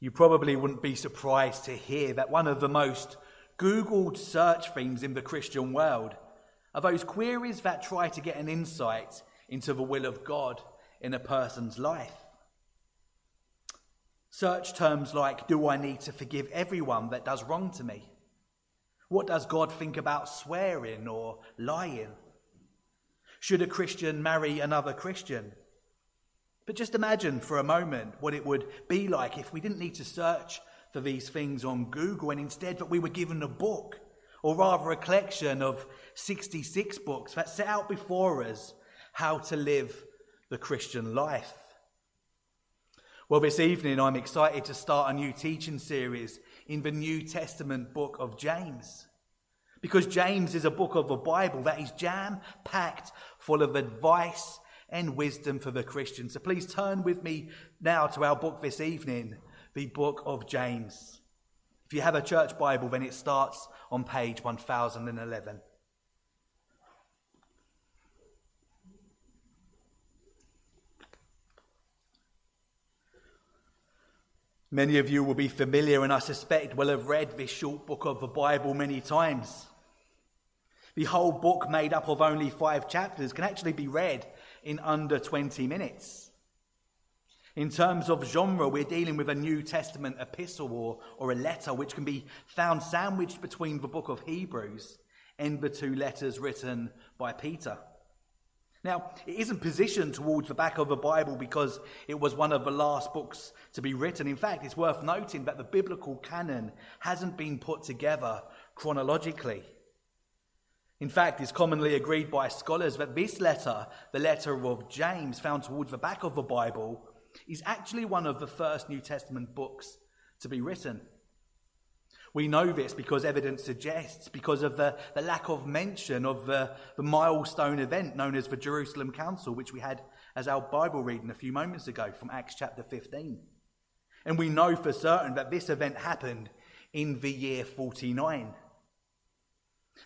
You probably wouldn't be surprised to hear that one of the most Googled search things in the Christian world are those queries that try to get an insight into the will of God in a person's life. Search terms like Do I need to forgive everyone that does wrong to me? What does God think about swearing or lying? Should a Christian marry another Christian? But just imagine for a moment what it would be like if we didn't need to search for these things on Google and instead that we were given a book, or rather a collection of 66 books that set out before us how to live the Christian life. Well, this evening I'm excited to start a new teaching series in the New Testament book of James. Because James is a book of the Bible that is jam packed full of advice and wisdom for the Christian. So please turn with me now to our book this evening, the book of James. If you have a church Bible, then it starts on page 1011. Many of you will be familiar, and I suspect will have read this short book of the Bible many times. The whole book, made up of only five chapters, can actually be read in under 20 minutes. In terms of genre, we're dealing with a New Testament epistle or, or a letter which can be found sandwiched between the book of Hebrews and the two letters written by Peter. Now, it isn't positioned towards the back of the Bible because it was one of the last books to be written. In fact, it's worth noting that the biblical canon hasn't been put together chronologically. In fact, it's commonly agreed by scholars that this letter, the letter of James, found towards the back of the Bible, is actually one of the first New Testament books to be written. We know this because evidence suggests, because of the, the lack of mention of the, the milestone event known as the Jerusalem Council, which we had as our Bible reading a few moments ago from Acts chapter 15. And we know for certain that this event happened in the year 49.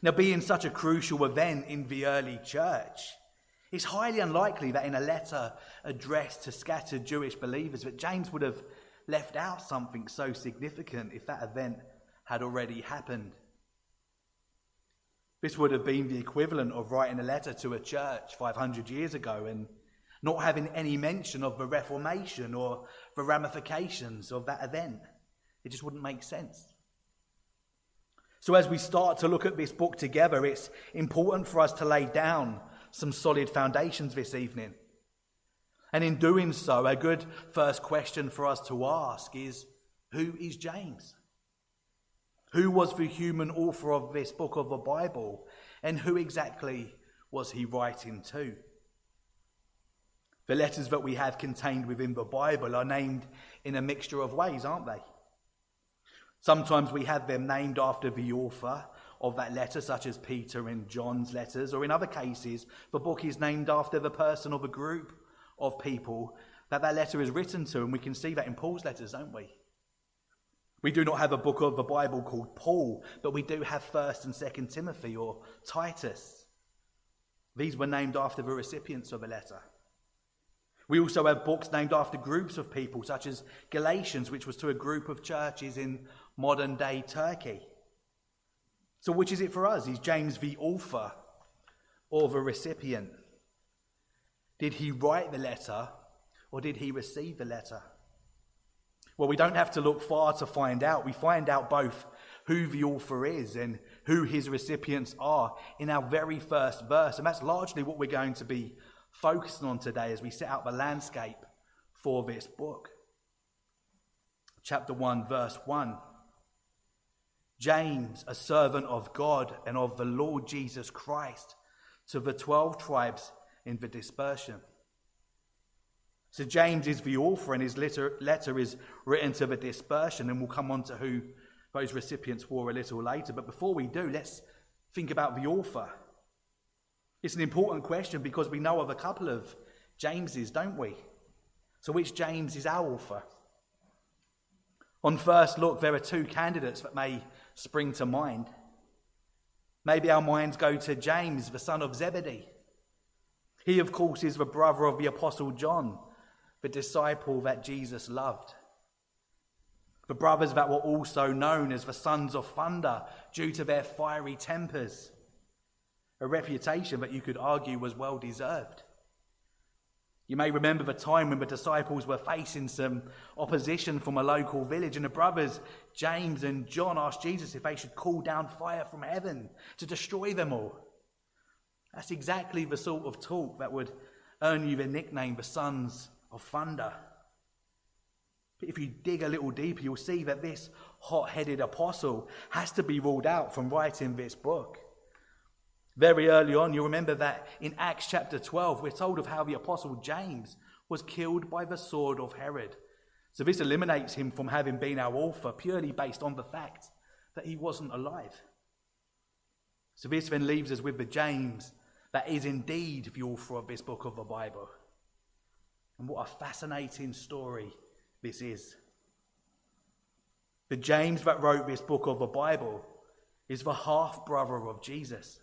Now, being such a crucial event in the early church, it's highly unlikely that in a letter addressed to scattered Jewish believers that James would have left out something so significant if that event had already happened. This would have been the equivalent of writing a letter to a church 500 years ago and not having any mention of the Reformation or the ramifications of that event. It just wouldn't make sense. So, as we start to look at this book together, it's important for us to lay down some solid foundations this evening. And in doing so, a good first question for us to ask is Who is James? Who was the human author of this book of the Bible? And who exactly was he writing to? The letters that we have contained within the Bible are named in a mixture of ways, aren't they? Sometimes we have them named after the author of that letter, such as Peter and John's letters, or in other cases, the book is named after the person or the group of people that that letter is written to, and we can see that in Paul's letters, don't we? We do not have a book of the Bible called Paul, but we do have 1st and 2nd Timothy or Titus. These were named after the recipients of a letter. We also have books named after groups of people, such as Galatians, which was to a group of churches in modern day Turkey. So, which is it for us? Is James the author or the recipient? Did he write the letter or did he receive the letter? Well, we don't have to look far to find out. We find out both who the author is and who his recipients are in our very first verse. And that's largely what we're going to be focusing on today as we set out the landscape for this book. Chapter 1, verse 1. James, a servant of God and of the Lord Jesus Christ, to the 12 tribes in the dispersion. So, James is the author, and his letter, letter is written to the dispersion, and we'll come on to who those recipients were a little later. But before we do, let's think about the author. It's an important question because we know of a couple of Jameses, don't we? So, which James is our author? On first look, there are two candidates that may spring to mind. Maybe our minds go to James, the son of Zebedee. He, of course, is the brother of the Apostle John, the disciple that Jesus loved. the brothers that were also known as the sons of thunder due to their fiery tempers, a reputation that you could argue was well deserved. You may remember the time when the disciples were facing some opposition from a local village, and the brothers, James and John, asked Jesus if they should call down fire from heaven to destroy them all. That's exactly the sort of talk that would earn you the nickname the Sons of Thunder. But if you dig a little deeper, you'll see that this hot headed apostle has to be ruled out from writing this book. Very early on, you remember that in Acts chapter 12, we're told of how the apostle James was killed by the sword of Herod. So this eliminates him from having been our author purely based on the fact that he wasn't alive. So this then leaves us with the James that is indeed the author of this book of the Bible. And what a fascinating story this is. The James that wrote this book of the Bible is the half brother of Jesus.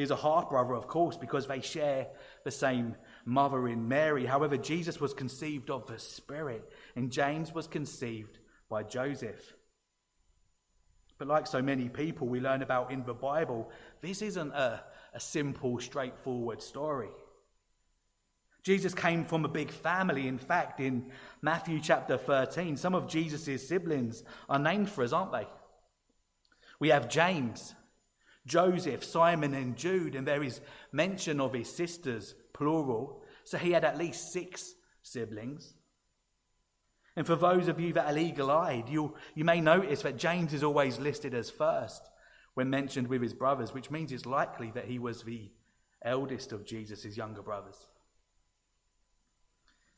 He is a half brother, of course, because they share the same mother in Mary. However, Jesus was conceived of the Spirit, and James was conceived by Joseph. But like so many people we learn about in the Bible, this isn't a, a simple, straightforward story. Jesus came from a big family. In fact, in Matthew chapter 13, some of Jesus' siblings are named for us, aren't they? We have James, Joseph, Simon, and Jude, and there is mention of his sisters, plural. So he had at least six siblings. And for those of you that are legal eyed, you, you may notice that James is always listed as first when mentioned with his brothers, which means it's likely that he was the eldest of Jesus' younger brothers.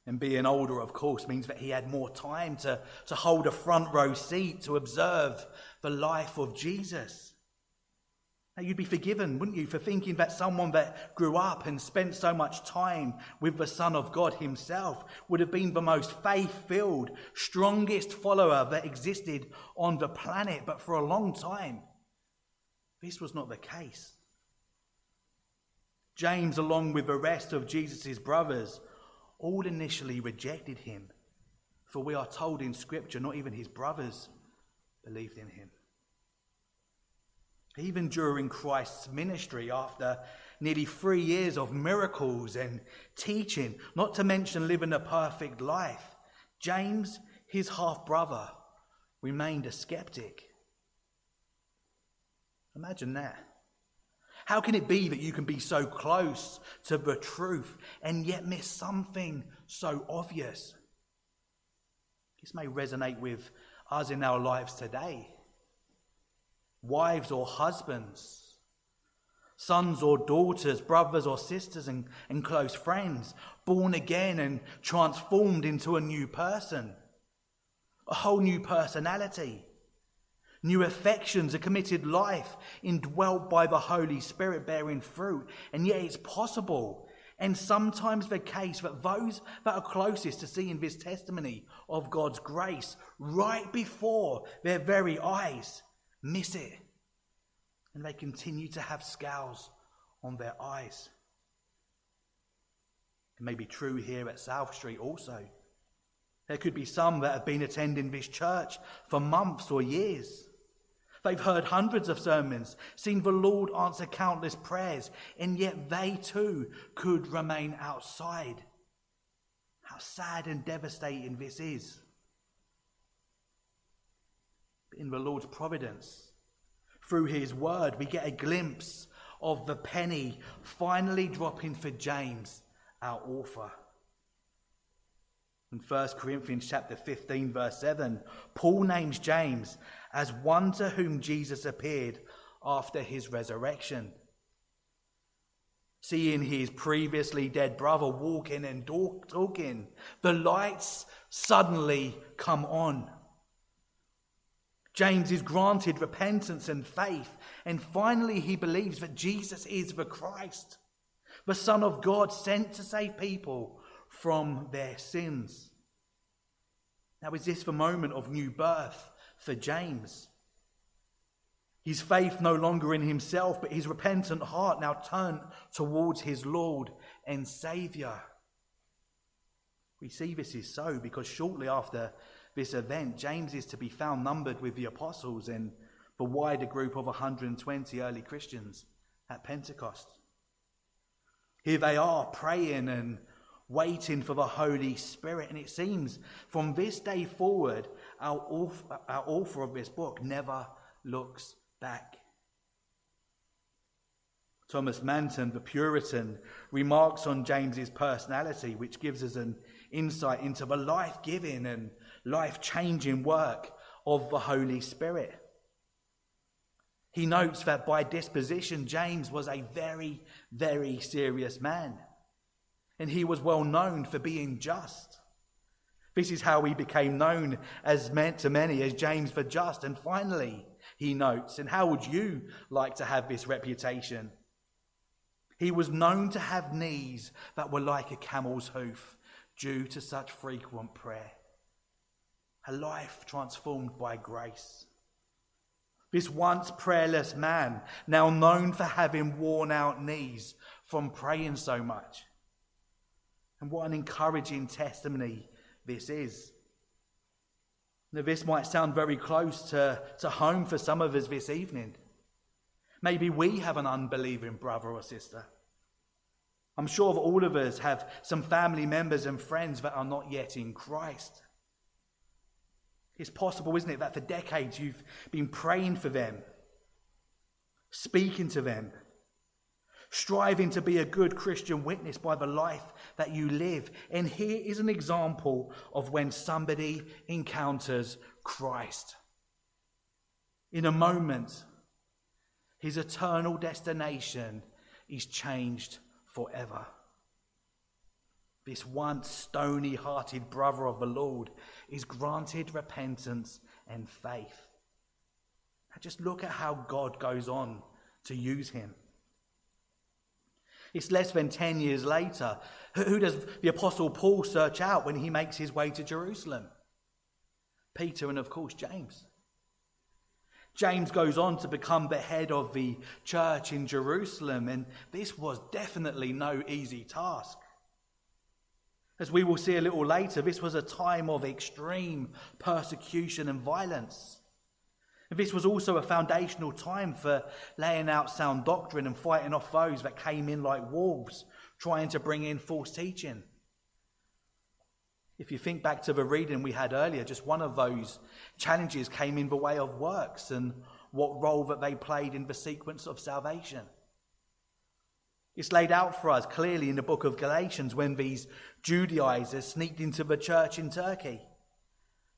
And being older, of course, means that he had more time to, to hold a front row seat to observe the life of Jesus. Now, you'd be forgiven, wouldn't you, for thinking that someone that grew up and spent so much time with the Son of God himself would have been the most faith filled, strongest follower that existed on the planet. But for a long time, this was not the case. James, along with the rest of Jesus' brothers, all initially rejected him. For we are told in Scripture, not even his brothers believed in him. Even during Christ's ministry, after nearly three years of miracles and teaching, not to mention living a perfect life, James, his half brother, remained a skeptic. Imagine that. How can it be that you can be so close to the truth and yet miss something so obvious? This may resonate with us in our lives today wives or husbands, sons or daughters, brothers or sisters, and, and close friends, born again and transformed into a new person, a whole new personality, new affections, a committed life indwelt by the Holy Spirit bearing fruit. And yet it's possible. And sometimes the case that those that are closest to seeing this testimony of God's grace right before their very eyes miss it. And they continue to have scowls on their eyes. It may be true here at South Street also. There could be some that have been attending this church for months or years. They've heard hundreds of sermons, seen the Lord answer countless prayers, and yet they too could remain outside. How sad and devastating this is. In the Lord's providence, through his word, we get a glimpse of the penny finally dropping for James, our author. In 1 Corinthians chapter 15 verse 7, Paul names James as one to whom Jesus appeared after his resurrection. Seeing his previously dead brother walking and talking, the lights suddenly come on. James is granted repentance and faith, and finally he believes that Jesus is the Christ, the Son of God sent to save people from their sins. Now, is this the moment of new birth for James? His faith no longer in himself, but his repentant heart now turned towards his Lord and Saviour. We see this is so because shortly after this event, James is to be found numbered with the apostles and the wider group of 120 early Christians at Pentecost. Here they are praying and waiting for the Holy Spirit. And it seems from this day forward, our author, our author of this book never looks back. Thomas Manton, the Puritan, remarks on James's personality, which gives us an insight into the life giving and life changing work of the Holy Spirit. He notes that by disposition, James was a very, very serious man, and he was well known for being just. This is how he became known as meant to many as James the Just. And finally, he notes, and how would you like to have this reputation? He was known to have knees that were like a camel's hoof due to such frequent prayer. A life transformed by grace. This once prayerless man, now known for having worn out knees from praying so much. And what an encouraging testimony this is. Now, this might sound very close to, to home for some of us this evening. Maybe we have an unbelieving brother or sister. I'm sure that all of us have some family members and friends that are not yet in Christ. It's possible, isn't it, that for decades you've been praying for them, speaking to them, striving to be a good Christian witness by the life that you live. And here is an example of when somebody encounters Christ. In a moment, his eternal destination is changed forever. This once stony hearted brother of the Lord is granted repentance and faith. Now just look at how God goes on to use him. It's less than 10 years later. Who does the Apostle Paul search out when he makes his way to Jerusalem? Peter and, of course, James. James goes on to become the head of the church in Jerusalem, and this was definitely no easy task. As we will see a little later, this was a time of extreme persecution and violence. This was also a foundational time for laying out sound doctrine and fighting off those that came in like wolves, trying to bring in false teaching. If you think back to the reading we had earlier, just one of those challenges came in the way of works and what role that they played in the sequence of salvation. It's laid out for us clearly in the book of Galatians when these Judaizers sneaked into the church in Turkey.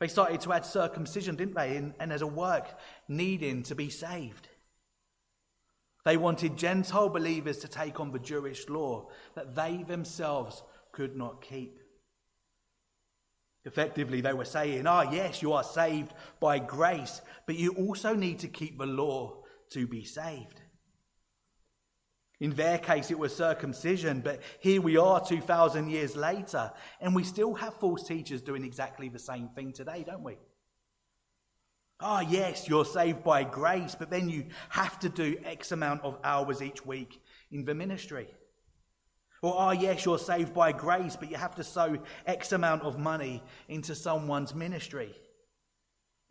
They started to add circumcision, didn't they? And, and as a work needing to be saved. They wanted Gentile believers to take on the Jewish law that they themselves could not keep. Effectively, they were saying, Ah, oh, yes, you are saved by grace, but you also need to keep the law to be saved. In their case, it was circumcision, but here we are 2,000 years later, and we still have false teachers doing exactly the same thing today, don't we? Ah, oh, yes, you're saved by grace, but then you have to do X amount of hours each week in the ministry. Or, oh, yes, you're saved by grace, but you have to sow X amount of money into someone's ministry.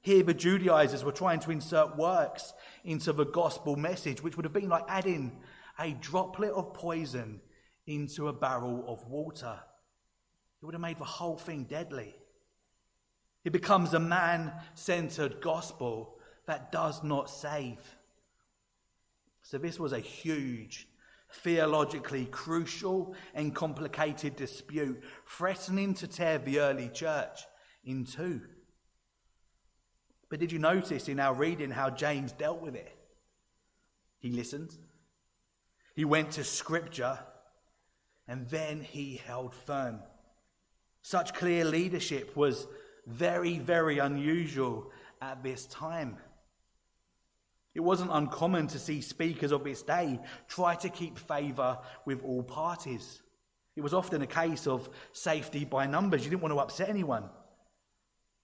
Here, the Judaizers were trying to insert works into the gospel message, which would have been like adding a droplet of poison into a barrel of water. It would have made the whole thing deadly. It becomes a man centered gospel that does not save. So, this was a huge theologically crucial and complicated dispute, threatening to tear the early church in two. But did you notice in our reading how James dealt with it? He listened, he went to Scripture, and then he held firm. Such clear leadership was very, very unusual at this time. It wasn't uncommon to see speakers of this day try to keep favour with all parties. It was often a case of safety by numbers. You didn't want to upset anyone.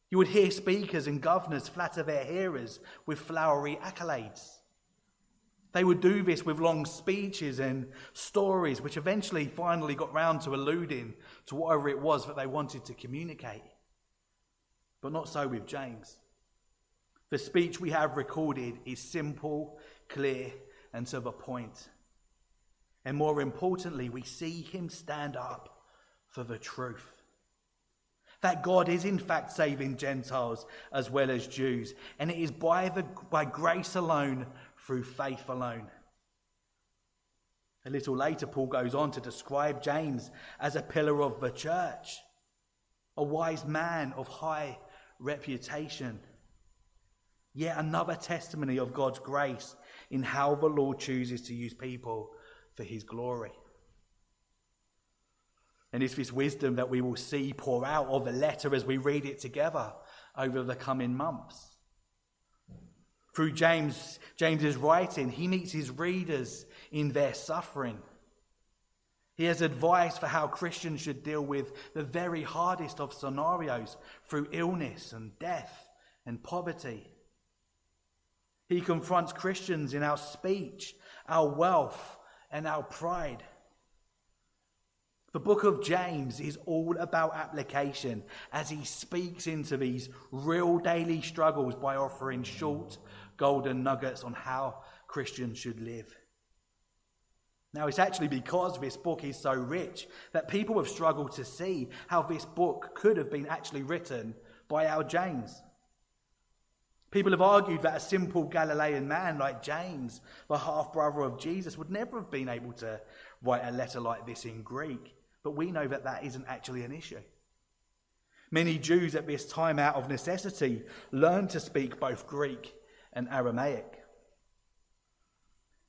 You would hear speakers and governors flatter their hearers with flowery accolades. They would do this with long speeches and stories, which eventually finally got round to alluding to whatever it was that they wanted to communicate. But not so with James. The speech we have recorded is simple, clear, and to the point. And more importantly, we see him stand up for the truth. That God is in fact saving Gentiles as well as Jews, and it is by, the, by grace alone, through faith alone. A little later, Paul goes on to describe James as a pillar of the church, a wise man of high reputation. Yet another testimony of God's grace in how the Lord chooses to use people for his glory. And it's this wisdom that we will see pour out of the letter as we read it together over the coming months. Through James, James's writing, he meets his readers in their suffering. He has advice for how Christians should deal with the very hardest of scenarios through illness and death and poverty. He confronts Christians in our speech, our wealth, and our pride. The book of James is all about application as he speaks into these real daily struggles by offering short golden nuggets on how Christians should live. Now, it's actually because this book is so rich that people have struggled to see how this book could have been actually written by our James. People have argued that a simple Galilean man like James, the half brother of Jesus, would never have been able to write a letter like this in Greek. But we know that that isn't actually an issue. Many Jews at this time, out of necessity, learned to speak both Greek and Aramaic.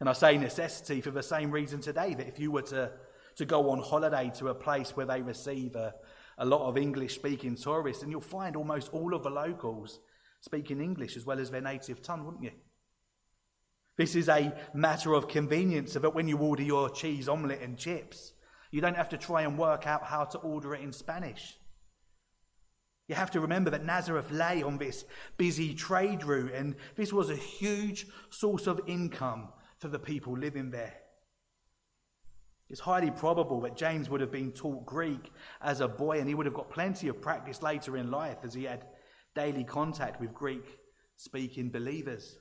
And I say necessity for the same reason today that if you were to, to go on holiday to a place where they receive a, a lot of English speaking tourists, and you'll find almost all of the locals speaking English as well as their native tongue, wouldn't you? This is a matter of convenience so that when you order your cheese omelette and chips, you don't have to try and work out how to order it in Spanish. You have to remember that Nazareth lay on this busy trade route, and this was a huge source of income for the people living there. It's highly probable that James would have been taught Greek as a boy, and he would have got plenty of practice later in life as he had daily contact with Greek speaking believers.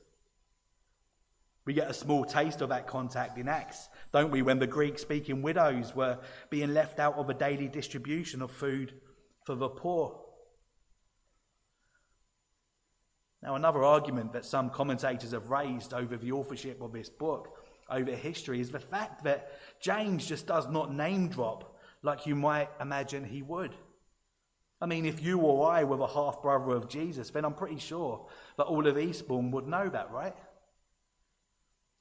We get a small taste of that contact in Acts, don't we, when the Greek speaking widows were being left out of a daily distribution of food for the poor. Now, another argument that some commentators have raised over the authorship of this book, over history, is the fact that James just does not name drop like you might imagine he would. I mean, if you or I were the half brother of Jesus, then I'm pretty sure that all of Eastbourne would know that, right?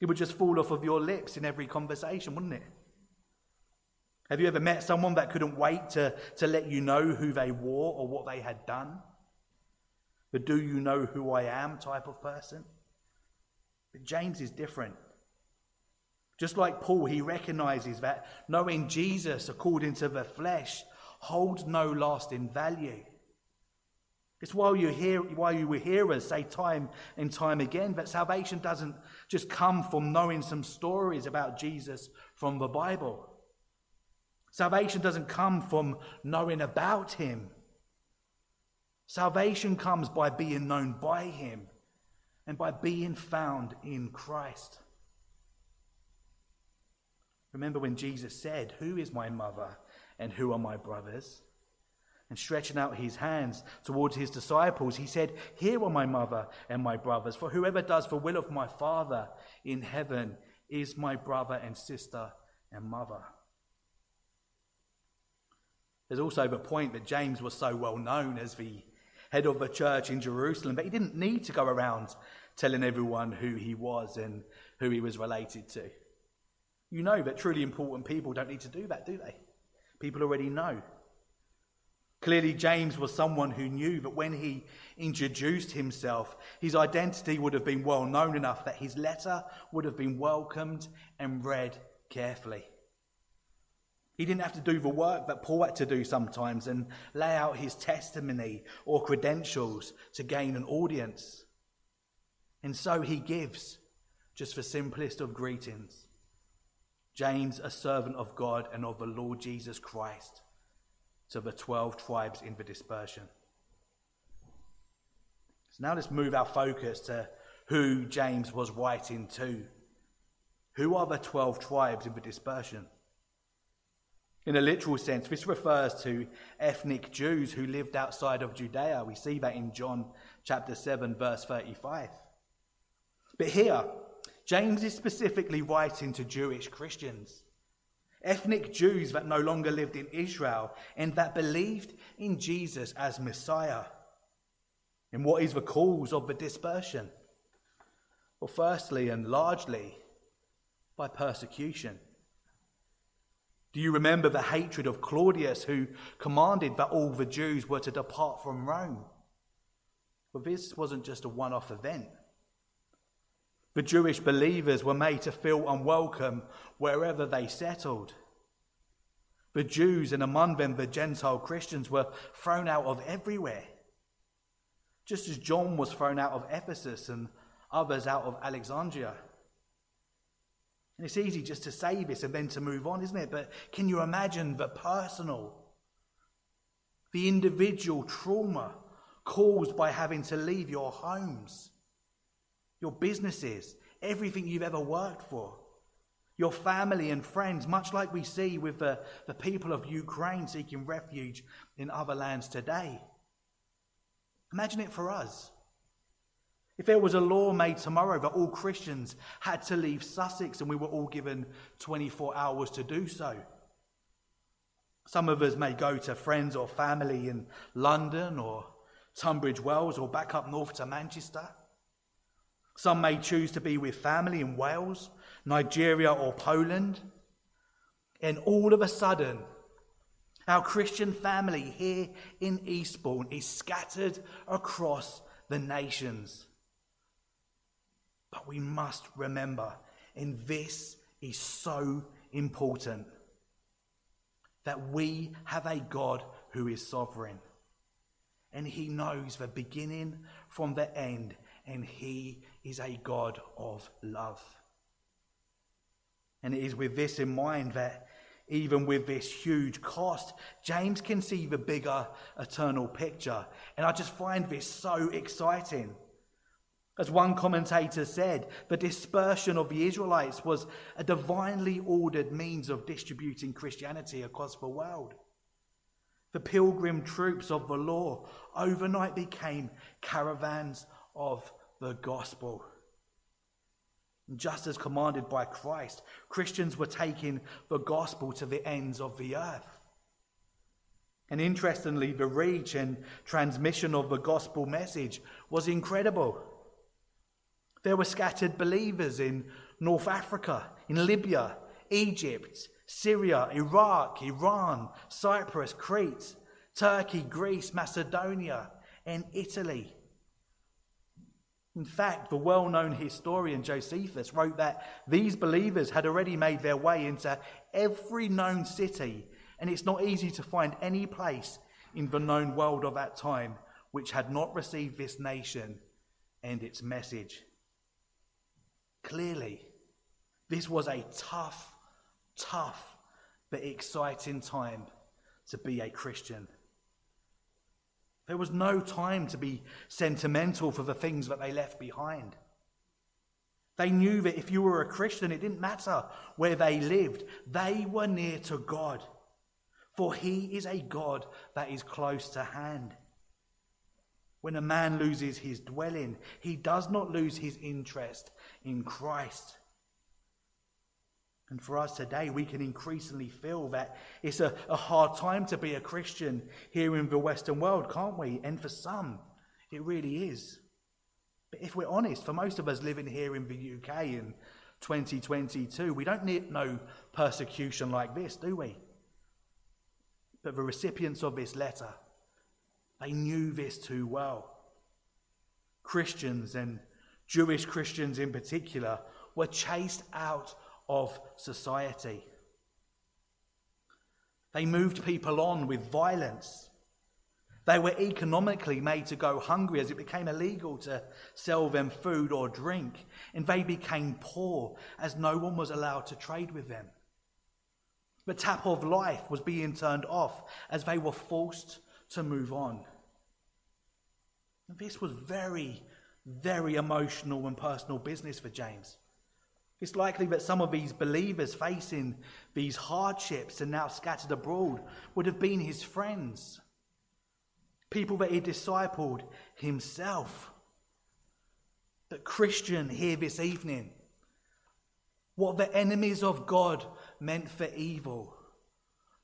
It would just fall off of your lips in every conversation, wouldn't it? Have you ever met someone that couldn't wait to, to let you know who they were or what they had done? The do you know who I am type of person? But James is different. Just like Paul, he recognizes that knowing Jesus according to the flesh holds no lasting value. It's why you hear why you will hear us say time and time again that salvation doesn't just come from knowing some stories about Jesus from the Bible. Salvation doesn't come from knowing about him. Salvation comes by being known by him and by being found in Christ. Remember when Jesus said, Who is my mother and who are my brothers? And stretching out his hands towards his disciples, he said, Here are my mother and my brothers, for whoever does the will of my Father in heaven is my brother and sister and mother. There's also the point that James was so well known as the head of the church in Jerusalem but he didn't need to go around telling everyone who he was and who he was related to. You know that truly important people don't need to do that, do they? People already know. Clearly, James was someone who knew that when he introduced himself, his identity would have been well known enough that his letter would have been welcomed and read carefully. He didn't have to do the work that Paul had to do sometimes and lay out his testimony or credentials to gain an audience. And so he gives just the simplest of greetings James, a servant of God and of the Lord Jesus Christ, to the 12 tribes in the dispersion. So now let's move our focus to who James was writing to. Who are the 12 tribes in the dispersion? In a literal sense, this refers to ethnic Jews who lived outside of Judea. We see that in John chapter 7, verse 35. But here, James is specifically writing to Jewish Christians, ethnic Jews that no longer lived in Israel and that believed in Jesus as Messiah. And what is the cause of the dispersion? Well, firstly and largely, by persecution. Do you remember the hatred of Claudius, who commanded that all the Jews were to depart from Rome? Well, this wasn't just a one off event. The Jewish believers were made to feel unwelcome wherever they settled. The Jews and among them the Gentile Christians were thrown out of everywhere. Just as John was thrown out of Ephesus and others out of Alexandria. And it's easy just to say this and then to move on, isn't it? But can you imagine the personal, the individual trauma caused by having to leave your homes, your businesses, everything you've ever worked for, your family and friends, much like we see with the, the people of Ukraine seeking refuge in other lands today? Imagine it for us. If there was a law made tomorrow that all Christians had to leave Sussex and we were all given 24 hours to do so, some of us may go to friends or family in London or Tunbridge Wells or back up north to Manchester. Some may choose to be with family in Wales, Nigeria, or Poland. And all of a sudden, our Christian family here in Eastbourne is scattered across the nations. But we must remember, and this is so important, that we have a God who is sovereign. And he knows the beginning from the end, and he is a God of love. And it is with this in mind that even with this huge cost, James can see the bigger eternal picture. And I just find this so exciting. As one commentator said, the dispersion of the Israelites was a divinely ordered means of distributing Christianity across the world. The pilgrim troops of the law overnight became caravans of the gospel. And just as commanded by Christ, Christians were taking the gospel to the ends of the earth. And interestingly, the reach and transmission of the gospel message was incredible. There were scattered believers in North Africa, in Libya, Egypt, Syria, Iraq, Iran, Cyprus, Crete, Turkey, Greece, Macedonia, and Italy. In fact, the well known historian Josephus wrote that these believers had already made their way into every known city, and it's not easy to find any place in the known world of that time which had not received this nation and its message. Clearly, this was a tough, tough, but exciting time to be a Christian. There was no time to be sentimental for the things that they left behind. They knew that if you were a Christian, it didn't matter where they lived, they were near to God. For He is a God that is close to hand. When a man loses his dwelling, he does not lose his interest in Christ. And for us today, we can increasingly feel that it's a, a hard time to be a Christian here in the Western world, can't we? And for some, it really is. But if we're honest, for most of us living here in the UK in 2022, we don't need no persecution like this, do we? But the recipients of this letter, they knew this too well. Christians and Jewish Christians in particular were chased out of society. They moved people on with violence. They were economically made to go hungry as it became illegal to sell them food or drink. And they became poor as no one was allowed to trade with them. The tap of life was being turned off as they were forced to move on. And This was very, very emotional and personal business for James. It's likely that some of these believers facing these hardships and now scattered abroad would have been his friends, people that he discipled himself. But, Christian, here this evening, what the enemies of God meant for evil,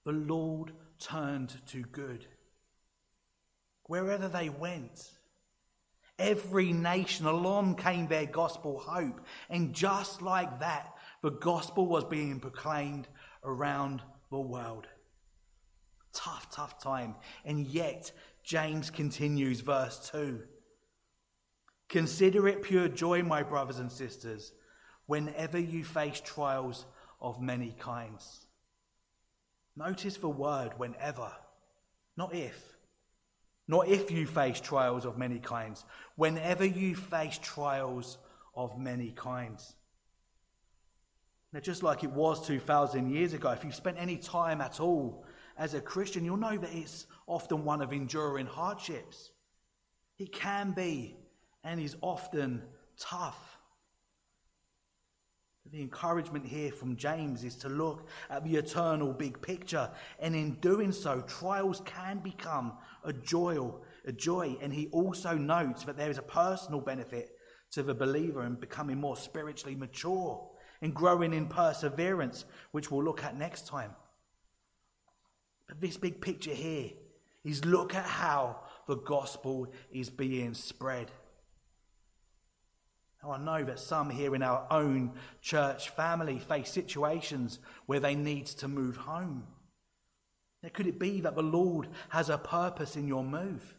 the Lord turned to good. Wherever they went, every nation along came their gospel hope. And just like that, the gospel was being proclaimed around the world. Tough, tough time. And yet, James continues, verse 2. Consider it pure joy, my brothers and sisters, whenever you face trials of many kinds. Notice the word whenever, not if. Not if you face trials of many kinds, whenever you face trials of many kinds. Now, just like it was 2,000 years ago, if you've spent any time at all as a Christian, you'll know that it's often one of enduring hardships. It can be and is often tough. The encouragement here from James is to look at the eternal big picture, and in doing so, trials can become a joy, a joy. And he also notes that there is a personal benefit to the believer in becoming more spiritually mature and growing in perseverance, which we'll look at next time. But this big picture here is look at how the gospel is being spread. Now, I know that some here in our own church family face situations where they need to move home. Could it be that the Lord has a purpose in your move?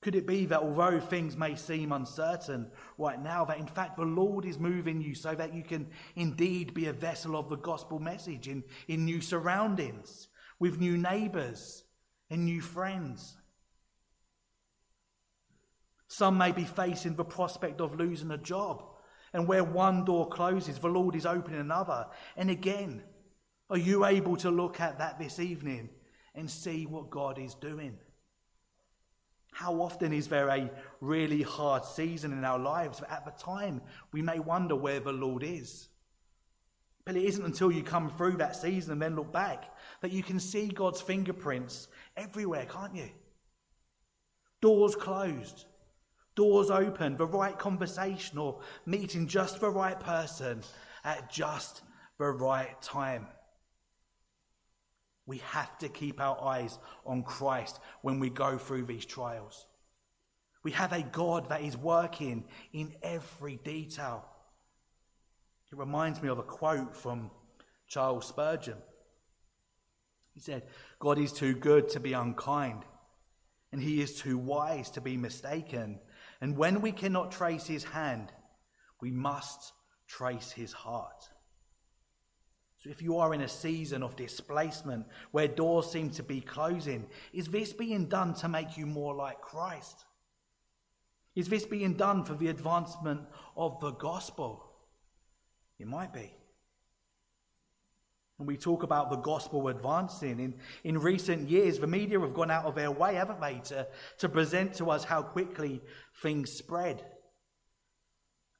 Could it be that although things may seem uncertain right now, that in fact the Lord is moving you so that you can indeed be a vessel of the gospel message in, in new surroundings, with new neighbours and new friends? Some may be facing the prospect of losing a job. And where one door closes, the Lord is opening another. And again, are you able to look at that this evening and see what God is doing? How often is there a really hard season in our lives? But at the time, we may wonder where the Lord is. But it isn't until you come through that season and then look back that you can see God's fingerprints everywhere, can't you? Doors closed, Doors open, the right conversation, or meeting just the right person at just the right time. We have to keep our eyes on Christ when we go through these trials. We have a God that is working in every detail. It reminds me of a quote from Charles Spurgeon. He said, God is too good to be unkind, and he is too wise to be mistaken. And when we cannot trace his hand, we must trace his heart. So, if you are in a season of displacement where doors seem to be closing, is this being done to make you more like Christ? Is this being done for the advancement of the gospel? It might be. When we talk about the gospel advancing, in, in recent years, the media have gone out of their way, haven't they, to, to present to us how quickly things spread.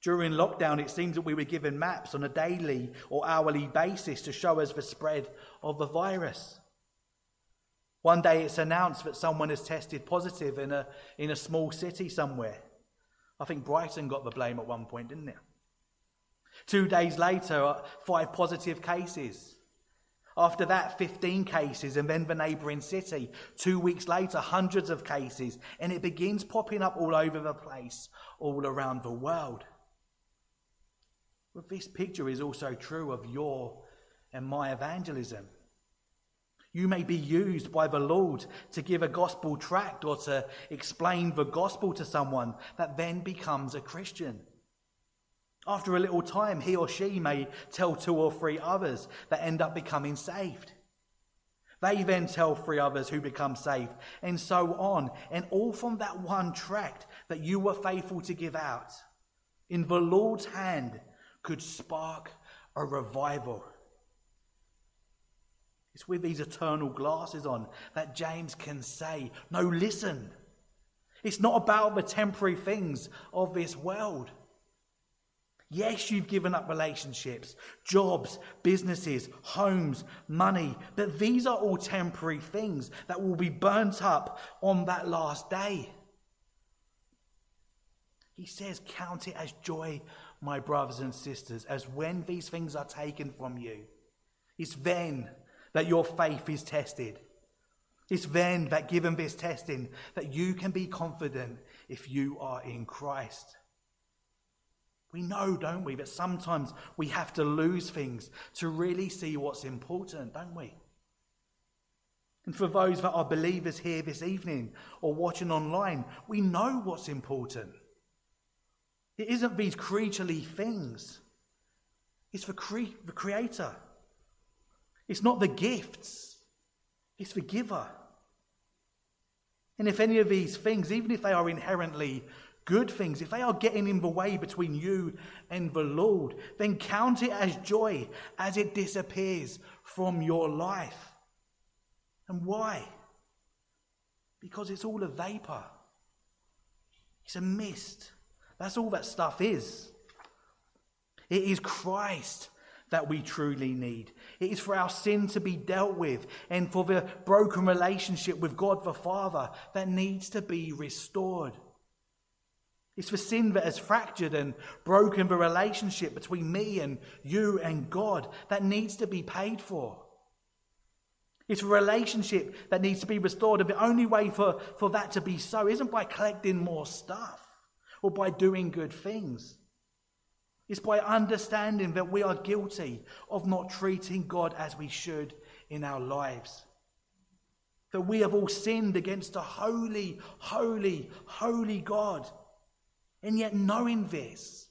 During lockdown, it seems that we were given maps on a daily or hourly basis to show us the spread of the virus. One day it's announced that someone has tested positive in a, in a small city somewhere. I think Brighton got the blame at one point, didn't it? Two days later, uh, five positive cases. After that, 15 cases, and then the neighbouring city. Two weeks later, hundreds of cases, and it begins popping up all over the place, all around the world. But this picture is also true of your and my evangelism. You may be used by the Lord to give a gospel tract or to explain the gospel to someone that then becomes a Christian. After a little time, he or she may tell two or three others that end up becoming saved. They then tell three others who become saved, and so on. And all from that one tract that you were faithful to give out, in the Lord's hand, could spark a revival. It's with these eternal glasses on that James can say, No, listen. It's not about the temporary things of this world. Yes, you've given up relationships, jobs, businesses, homes, money, but these are all temporary things that will be burnt up on that last day. He says, Count it as joy, my brothers and sisters, as when these things are taken from you. It's then that your faith is tested. It's then that, given this testing, that you can be confident if you are in Christ. We know, don't we, that sometimes we have to lose things to really see what's important, don't we? And for those that are believers here this evening or watching online, we know what's important. It isn't these creaturely things, it's the, cre- the Creator. It's not the gifts, it's the giver. And if any of these things, even if they are inherently good things, if they are getting in the way between you and the Lord, then count it as joy as it disappears from your life. And why? Because it's all a vapor, it's a mist. That's all that stuff is. It is Christ that we truly need. It is for our sin to be dealt with and for the broken relationship with God the Father that needs to be restored. It's for sin that has fractured and broken the relationship between me and you and God that needs to be paid for. It's a relationship that needs to be restored. And the only way for, for that to be so isn't by collecting more stuff or by doing good things. It's by understanding that we are guilty of not treating God as we should in our lives. That we have all sinned against a holy, holy, holy God. And yet, knowing this,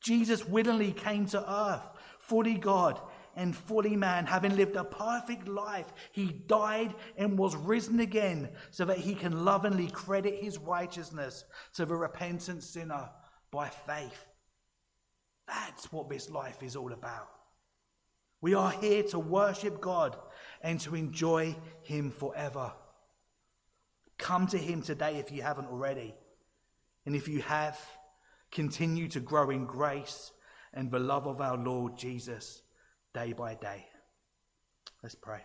Jesus willingly came to earth, fully God and fully man, having lived a perfect life. He died and was risen again so that he can lovingly credit his righteousness to the repentant sinner by faith. That's what this life is all about. We are here to worship God and to enjoy Him forever. Come to Him today if you haven't already. And if you have, continue to grow in grace and the love of our Lord Jesus day by day. Let's pray.